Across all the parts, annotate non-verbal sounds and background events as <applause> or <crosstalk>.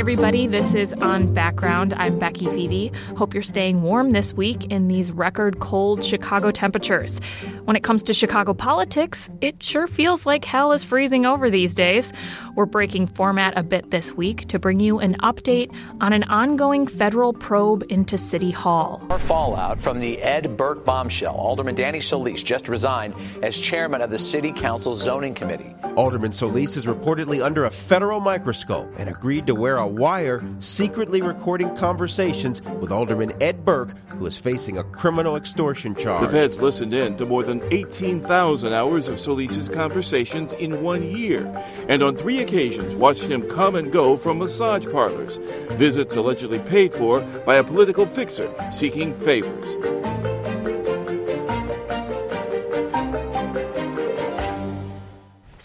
everybody. This is On Background. I'm Becky Vevea. Hope you're staying warm this week in these record cold Chicago temperatures. When it comes to Chicago politics, it sure feels like hell is freezing over these days. We're breaking format a bit this week to bring you an update on an ongoing federal probe into City Hall. More fallout from the Ed Burke bombshell. Alderman Danny Solis just resigned as chairman of the City Council Zoning Committee. Alderman Solis is reportedly under a federal microscope and agreed to wear a wire secretly recording conversations with Alderman Ed Burke, who is facing a criminal extortion charge. The feds listened in to more than 18,000 hours of Solis's conversations in one year, and on three occasions watched him come and go from massage parlors, visits allegedly paid for by a political fixer seeking favors.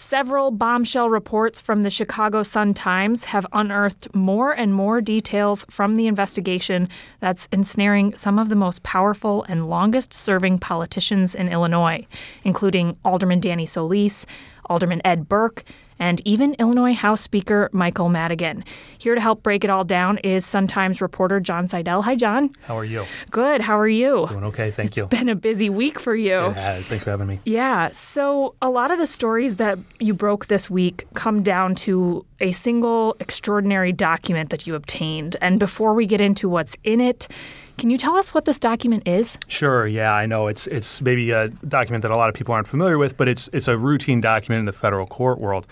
Several bombshell reports from the Chicago Sun-Times have unearthed more and more details from the investigation that's ensnaring some of the most powerful and longest serving politicians in Illinois, including Alderman Danny Solis, Alderman Ed Burke, and even Illinois House Speaker Michael Madigan. Here to help break it all down is Sun-Times reporter Jon Seidel. Hi, Jon. How are you? Good. How are you? Doing okay, thank it's you. It's been a busy week for you. It has. Thanks for having me. Yeah. So, a lot of the stories that you broke this week come down to a single extraordinary document that you obtained. And before we get into what's in it, can you tell us what this document is? Sure. Yeah, I know it's it's maybe a document that a lot of people aren't familiar with, but it's it's a routine document in the federal court world.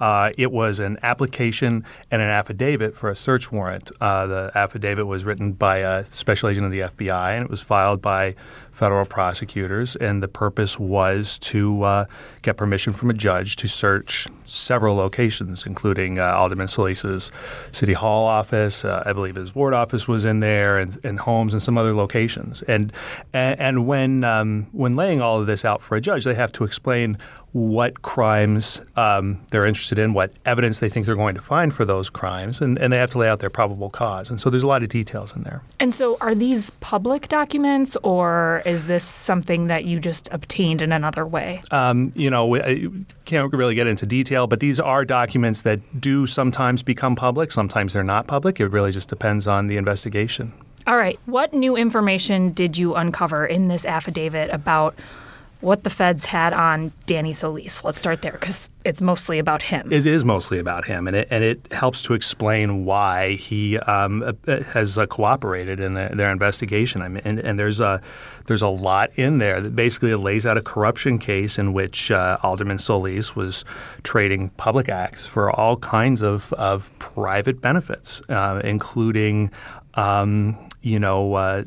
Uh, it was an application and an affidavit for a search warrant. Uh, the affidavit was written by a special agent of the FBI, and it was filed by federal prosecutors. And the purpose was to uh, get permission from a judge to search several locations, including uh, Alderman Solis's city hall office. Uh, I believe his ward office was in there, and, and homes and some other locations. And and, and when um, when laying all of this out for a judge, they have to explain what crimes um, they're interested in, what evidence they think they're going to find for those crimes, and, and they have to lay out their probable cause. And so there's a lot of details in there. And so are these public documents, or is this something that you just obtained in another way? Um, you know, we I can't really get into detail, but these are documents that do sometimes become public, sometimes they're not public. It really just depends on the investigation. All right. What new information did you uncover in this affidavit about what the feds had on Danny Solis. Let's start there because it's mostly about him. It is mostly about him, and it and it helps to explain why he um, has uh, cooperated in the, their investigation. I mean, and, and, there's a there's a lot in there that basically lays out a corruption case in which uh, Alderman Solis was trading public acts for all kinds of of private benefits, uh, including. Um, you know, uh,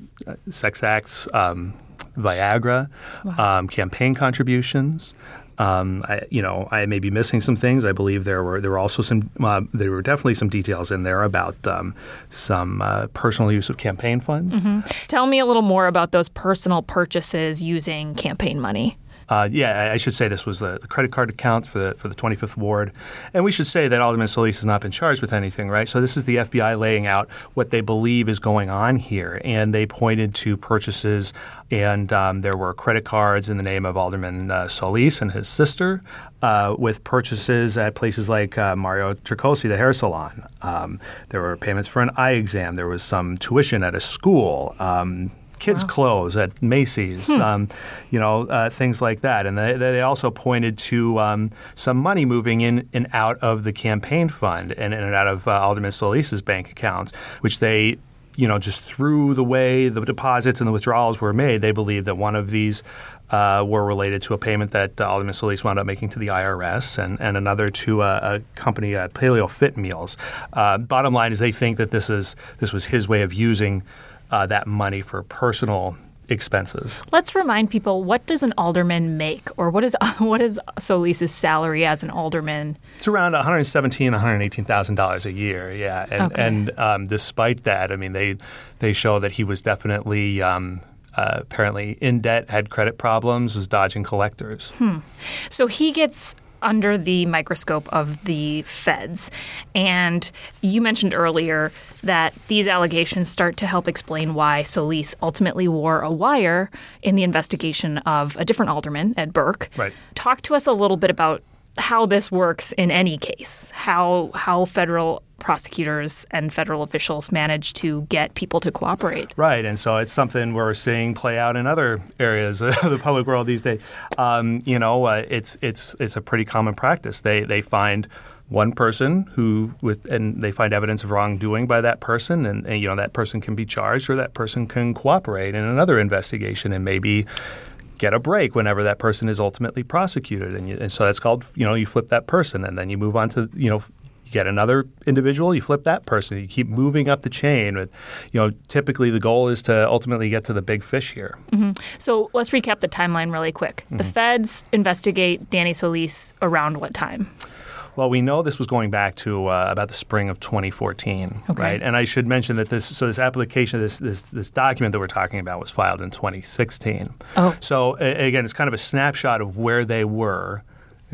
sex acts, um, Viagra, wow. um, campaign contributions. Um, I, you know, I may be missing some things. I believe there were there were also some uh, there were definitely some details in there about um, some uh, personal use of campaign funds. Mm-hmm. Tell me a little more about those personal purchases using campaign money. Uh, yeah, I should say this was the, credit card accounts for the for the 25th ward, and we should say that Alderman Solis has not been charged with anything, right? So this is the FBI laying out what they believe is going on here, and they pointed to purchases, and um, there were credit cards in the name of Alderman uh, Solis and his sister, uh, with purchases at places like uh, Mario Tricoci, the hair salon. Um, there were payments for an eye exam. There was some tuition at a school. Um, kids' wow. clothes at Macy's, hmm. um, you know, uh, things like that. And they, they also pointed to um, some money moving in and out of the campaign fund and in and out of uh, Alderman Solis's bank accounts, which they you know, just through the way the deposits and the withdrawals were made, they believe that one of these uh, were related to a payment that uh, Alderman Solis wound up making to the IRS and, and another to a, a company, uh, Paleo Fit Meals. Uh, bottom line is they think that this is this was his way of using uh, that money for personal expenses. Let's remind people what does an alderman make, or what is <laughs> what is Solis's salary as an alderman? It's around one hundred seventeen, one hundred eighteen thousand dollars a year. Yeah, and okay. and um, despite that, I mean they they show that he was definitely. Um, uh, apparently in debt, had credit problems, was dodging collectors. Hmm. So he gets under the microscope of the feds. And you mentioned earlier that these allegations start to help explain why Solis ultimately wore a wire in the investigation of a different alderman, Ed Burke. Right. Talk to us a little bit about how this works in any case, how how federal prosecutors and federal officials manage to get people to cooperate. Right, and so it's something we're seeing play out in other areas <laughs> of the public world these days. Um, you know, uh, it's it's it's a pretty common practice. They they find one person who with and they find evidence of wrongdoing by that person and, and, you know that person can be charged or that person can cooperate in another investigation and maybe get a break whenever that person is ultimately prosecuted and, you, and so that's called you know you flip that person and then you move on to you know get another individual, you flip that person. You keep moving up the chain. With, you know, typically the goal is to ultimately get to the big fish here. Mm-hmm. So let's recap the timeline really quick. Mm-hmm. The feds investigate Danny Solis around what time? Well, we know this was going back to uh, about the spring of 2014, okay. right? And I should mention that this so this application, this this this document that we're talking about, was filed in 2016. Oh. So again, it's kind of a snapshot of where they were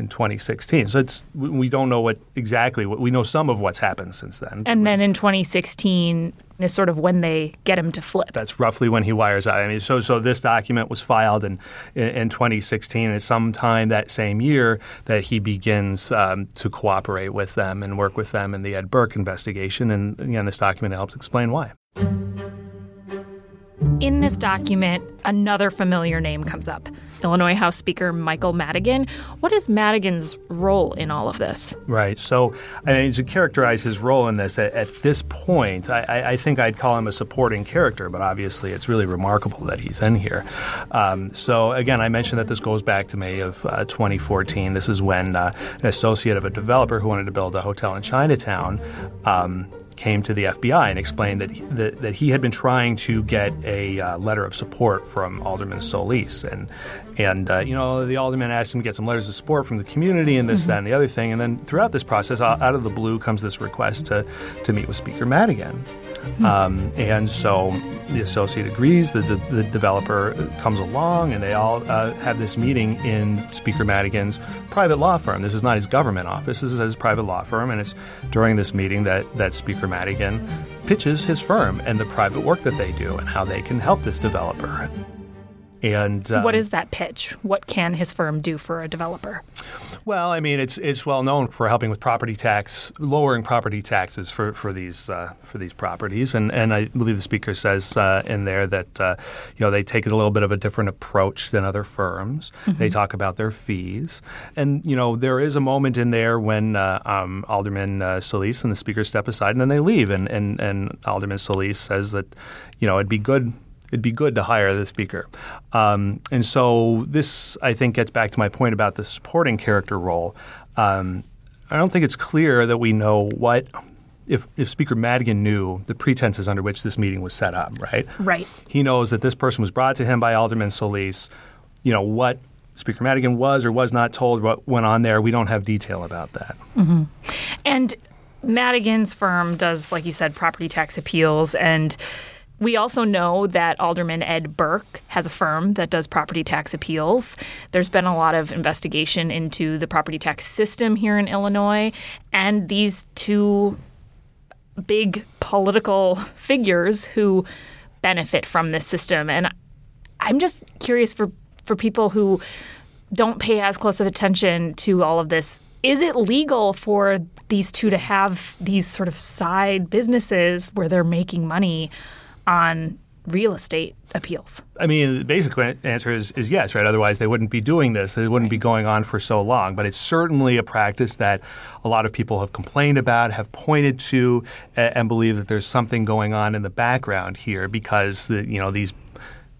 in 2016. So it's we don't know what exactly what we know some of what's happened since then. And then in 2016 is sort of when they get him to flip. That's roughly when he wires out. I mean, so so this document was filed in in, in 2016, and sometime that same year that he begins um, to cooperate with them and work with them in the Ed Burke investigation. And again, this document helps explain why. In this document, another familiar name comes up Illinois House Speaker Michael Madigan. What is Madigan's role in all of this? Right. So, I mean, to characterize his role in this, at, at this point, I, I, think I'd call him a supporting character, but obviously it's really remarkable that he's in here. Um, so, again, I mentioned that this goes back to May of uh, 2014. This is when uh, an associate of a developer who wanted to build a hotel in Chinatown. Um, came to the FBI and explained that he, that, that he had been trying to get a uh, letter of support from Alderman Solis, and and uh, you know the alderman asked him to get some letters of support from the community and this, mm-hmm. that, and the other thing, and then throughout this process, out of the blue comes this request to to meet with Speaker Madigan. Hmm. Um, and so the associate agrees. The, the, the, developer comes along, and they all uh, have this meeting in Speaker Madigan's private law firm. This is not his government office. This is his private law firm, and it's during this meeting that that Speaker Madigan pitches his firm and the private work that they do and how they can help this developer. And um, what is that pitch? What can his firm do for a developer? Well, I mean, it's it's well known for helping with property tax, lowering property taxes for for these uh, for these properties, and and I believe the speaker says uh, in there that uh, you know they take a little bit of a different approach than other firms. Mm-hmm. They talk about their fees, and you know there is a moment in there when uh, um, Alderman uh, Solis and the speaker step aside, and then they leave, and and and Alderman Solis says that you know it'd be good it'd be good to hire the speaker. Um, and so this, I think, gets back to my point about the supporting character role. Um, I don't think it's clear that we know what. If, if Speaker Madigan knew the pretenses under which this meeting was set up, right? Right. He knows that this person was brought to him by Alderman Solis. You know, what Speaker Madigan was or was not told what went on there, we don't have detail about that. Mm-hmm. And Madigan's firm does, like you said, property tax appeals and we also know that Alderman Ed Burke has a firm that does property tax appeals. There's been a lot of investigation into the property tax system here in Illinois, and these two big political figures who benefit from this system. And I'm just curious for, for people who don't pay as close of attention to all of this. Is it legal for these two to have these sort of side businesses where they're making money on real estate appeals? I mean, the basic answer is, is yes, right? Otherwise, they wouldn't be doing this. They wouldn't right. be going on for so long. But it's certainly a practice that a lot of people have complained about, have pointed to, and believe that there's something going on in the background here because the, you know these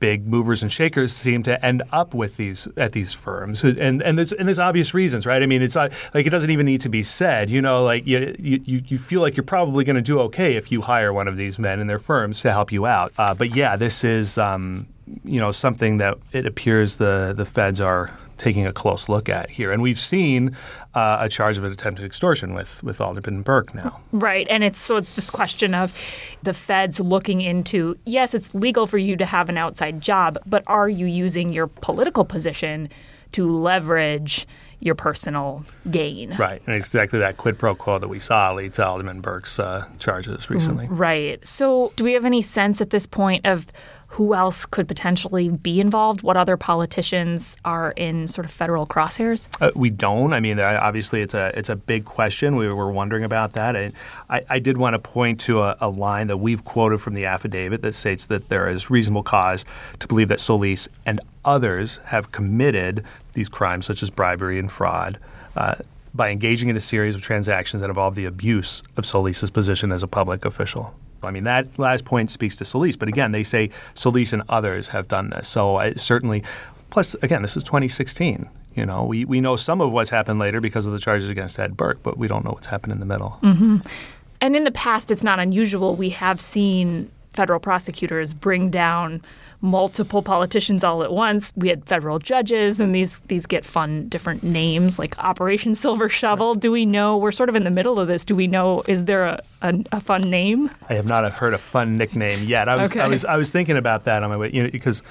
big movers and shakers seem to end up with these at these firms, and and there's and there's obvious reasons, right? I mean, it's like it doesn't even need to be said. You know, like you you, you feel like you're probably going to do okay if you hire one of these men in their firms to help you out. Uh, but yeah, this is. Um, you know something that it appears the the feds are taking a close look at here, and we've seen uh, a charge of an attempted extortion with with Alderman Burke now. Right, and it's so it's this question of the feds looking into yes, it's legal for you to have an outside job, but are you using your political position to leverage? your personal gain. Right, and exactly that quid pro quo that we saw lead to Alderman Burke's uh, charges recently. Right. So, do we have any sense at this point of who else could potentially be involved? What other politicians are in sort of federal crosshairs? Uh, we don't. I mean, obviously, it's a it's a big question. We were wondering about that. I, I, did want to point to a, a, line that we've quoted from the affidavit that states that there is reasonable cause to believe that Solis and others have committed these crimes, such as bribery and fraud. Uh, by engaging in a series of transactions that involve the abuse of Solis's position as a public official. I mean, that last point speaks to Solis, but again, they say Solis and others have done this. So I certainly, plus, again, this is 2016. You know, we, we know some of what's happened later because of the charges against Ed Burke, but we don't know what's happened in the middle. Mm-hmm. And in the past, it's not unusual. We have seen federal prosecutors bring down multiple politicians all at once. We had federal judges, and these these get fun different names like Operation Silver Shovel. Do we know? We're sort of in the middle of this. Do we know? Is there a, a, a fun name? I have not heard a fun nickname yet. I was okay. I was I was thinking about that on my way, you know, because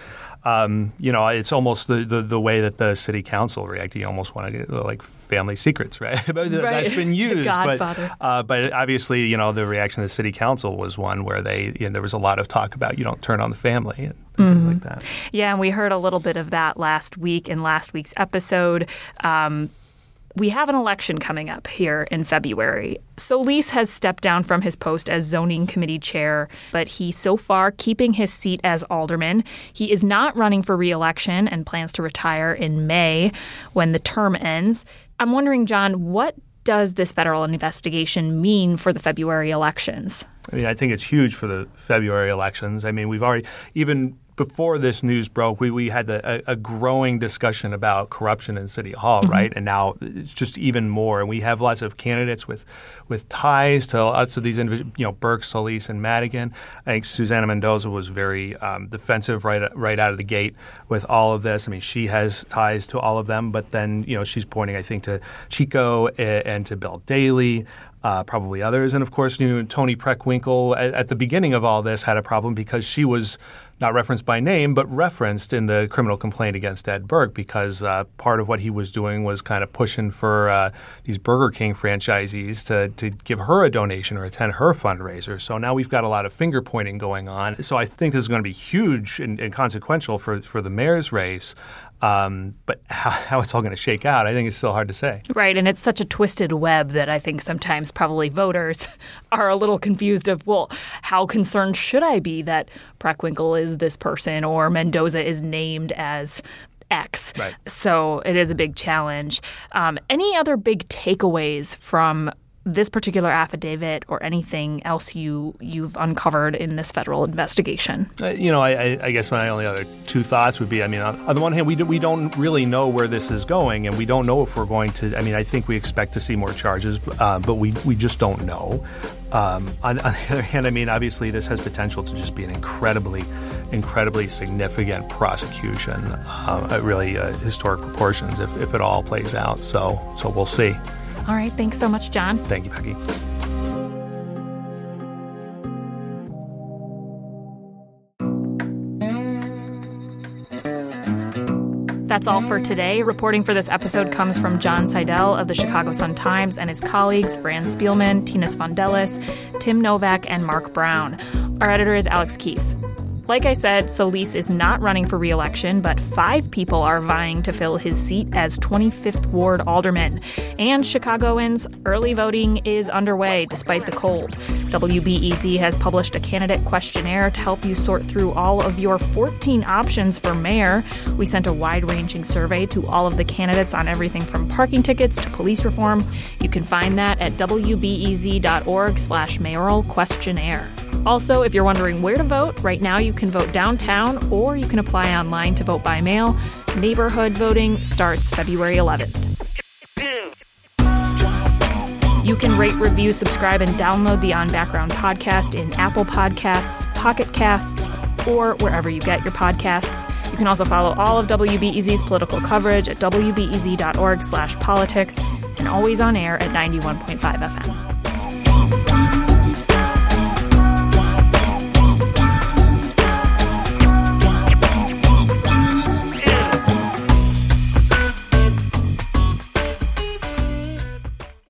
um, you know, it's almost the, the, the, way that the city council reacted. You almost want to get like family secrets, right? <laughs> right. That's been <laughs> used. But, uh, but obviously, you know, the reaction of the city council was one where they, you know, there was a lot of talk about you don't turn on the family and mm-hmm. things like that. Yeah, and we heard a little bit of that last week in last week's episode. Um, we have an election coming up here in February. Solis has stepped down from his post as zoning committee chair, but he's so far keeping his seat as alderman. He is not running for reelection and plans to retire in May when the term ends. I'm wondering, Jon, what does this federal investigation mean for the February elections? I mean, I think it's huge for the February elections. I mean, we've already, even before this news broke, we, we had a, a growing discussion about corruption in City Hall, mm-hmm. right? And now it's just even more. And we have lots of candidates with, with ties to lots of these individuals, you know, Burke, Solis, and Madigan. I think Susana Mendoza was very um, defensive right, right out of the gate with all of this. I mean, she has ties to all of them, but then, you know, she's pointing, I think, to Chico and, and to Bill Daley. Uh, probably others. And of course, you know, Toni Preckwinkle at, at, the beginning of all this had a problem because she was not referenced by name, but referenced in the criminal complaint against Ed Burke because uh, part of what he was doing was kind of pushing for uh, these Burger King franchisees to, to give her a donation or attend her fundraiser. So now we've got a lot of finger pointing going on. So I think this is going to be huge and, and consequential for, for the mayor's race. Um, but how, <laughs> how, it's all going to shake out, I think it's still hard to say. Right, and it's such a twisted web that I think sometimes probably voters <laughs> are a little confused of, well, how concerned should I be that Preckwinkle is this person or Mendoza is named as X. Right. So it is a big challenge. Um, any other big takeaways from this particular affidavit or anything else you you've uncovered in this federal investigation? Uh, you know, I, I, guess my only other two thoughts would be: I mean, on, on the one hand, we do, we don't really know where this is going, and we don't know if we're going to. I mean, I think we expect to see more charges, uh, but we we just don't know. Um, on, on, the other hand, I mean, obviously, this has potential to just be an incredibly, incredibly significant prosecution, uh, really uh, historic proportions if, if it all plays out. So, so we'll see. All right. Thanks so much, Jon. Thank you, Becky. That's all for today. Reporting for this episode comes from Jon Seidel of the Chicago Sun-Times and his colleagues Fran Spielman, Tina Sfondeles, Tim Novak, and Mark Brown. Our editor is Alex Keefe. Like I said, Solis is not running for re-election, but five people are vying to fill his seat as 25th Ward alderman. And Chicagoans, early voting is underway despite the cold. WBEZ has published a candidate questionnaire to help you sort through all of your 14 options for mayor. We sent a wide-ranging survey to all of the candidates on everything from parking tickets to police reform. You can find that at wbez.org slash mayoral questionnaire. Also, if you're wondering where to vote, right now you can vote downtown or you can apply online to vote by mail. Neighborhood voting starts February 11th. You can rate, review, subscribe, and download the On Background podcast in Apple Podcasts, Pocket Casts, or wherever you get your podcasts. You can also follow all of WBEZ's political coverage at wbez.org slash politics and always on air at 91.5 FM.